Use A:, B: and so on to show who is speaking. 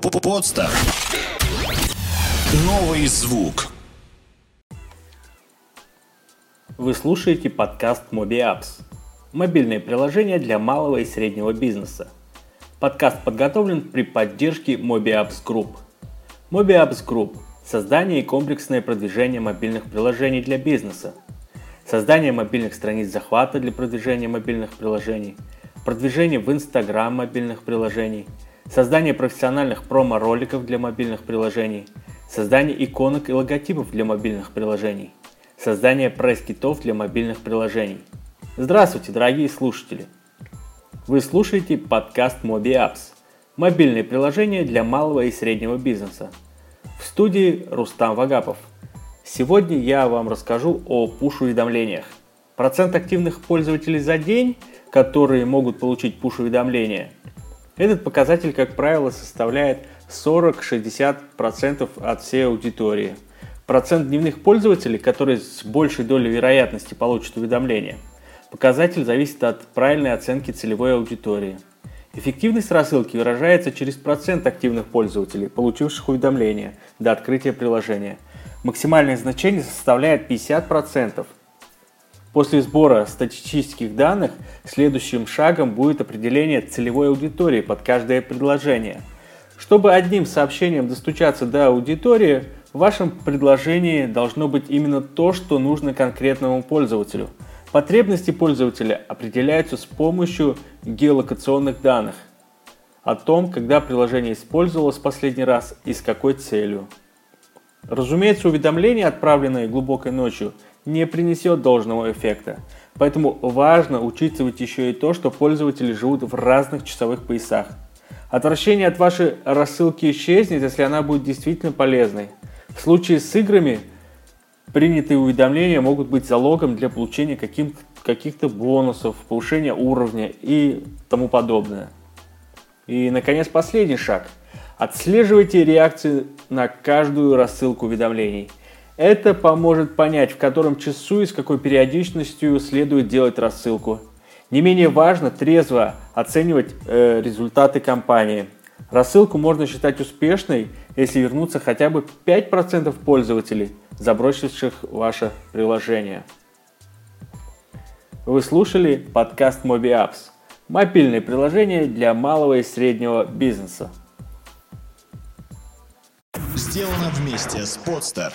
A: Подстер. Новый звук.
B: Вы слушаете подкаст MobiApps. Мобильное приложение для малого и среднего бизнеса. Подкаст подготовлен при поддержке MobiApps Group. MobiApps Group – создание и комплексное продвижение мобильных приложений для бизнеса. Создание мобильных страниц захвата для продвижения мобильных приложений. Продвижение в Instagram мобильных приложений – создание профессиональных промо-роликов для мобильных приложений, создание иконок и логотипов для мобильных приложений, создание пресс-китов для мобильных приложений. Здравствуйте, дорогие слушатели! Вы слушаете подкаст MobiApps – мобильное приложение для малого и среднего бизнеса. В студии Рустам Вагапов. Сегодня я вам расскажу о пуш-уведомлениях. Процент активных пользователей за день, которые могут получить пуш-уведомления – этот показатель, как правило, составляет 40-60% от всей аудитории. Процент дневных пользователей, которые с большей долей вероятности получат уведомления. Показатель зависит от правильной оценки целевой аудитории. Эффективность рассылки выражается через процент активных пользователей, получивших уведомления до открытия приложения. Максимальное значение составляет 50%. После сбора статистических данных следующим шагом будет определение целевой аудитории под каждое предложение. Чтобы одним сообщением достучаться до аудитории, в вашем предложении должно быть именно то, что нужно конкретному пользователю. Потребности пользователя определяются с помощью геолокационных данных о том, когда приложение использовалось последний раз и с какой целью. Разумеется, уведомления, отправленные глубокой ночью, не принесет должного эффекта. Поэтому важно учитывать еще и то, что пользователи живут в разных часовых поясах. Отвращение от вашей рассылки исчезнет, если она будет действительно полезной. В случае с играми принятые уведомления могут быть залогом для получения каких-то бонусов, повышения уровня и тому подобное. И, наконец, последний шаг. Отслеживайте реакции на каждую рассылку уведомлений – это поможет понять, в котором часу и с какой периодичностью следует делать рассылку. Не менее важно трезво оценивать э, результаты кампании. Рассылку можно считать успешной, если вернуться хотя бы 5% пользователей, забросивших ваше приложение. Вы слушали подкаст MobiApps – мобильное приложение для малого и среднего бизнеса.
A: Сделано вместе с Podster.